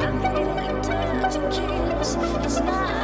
Nothing like touch and kiss It's not.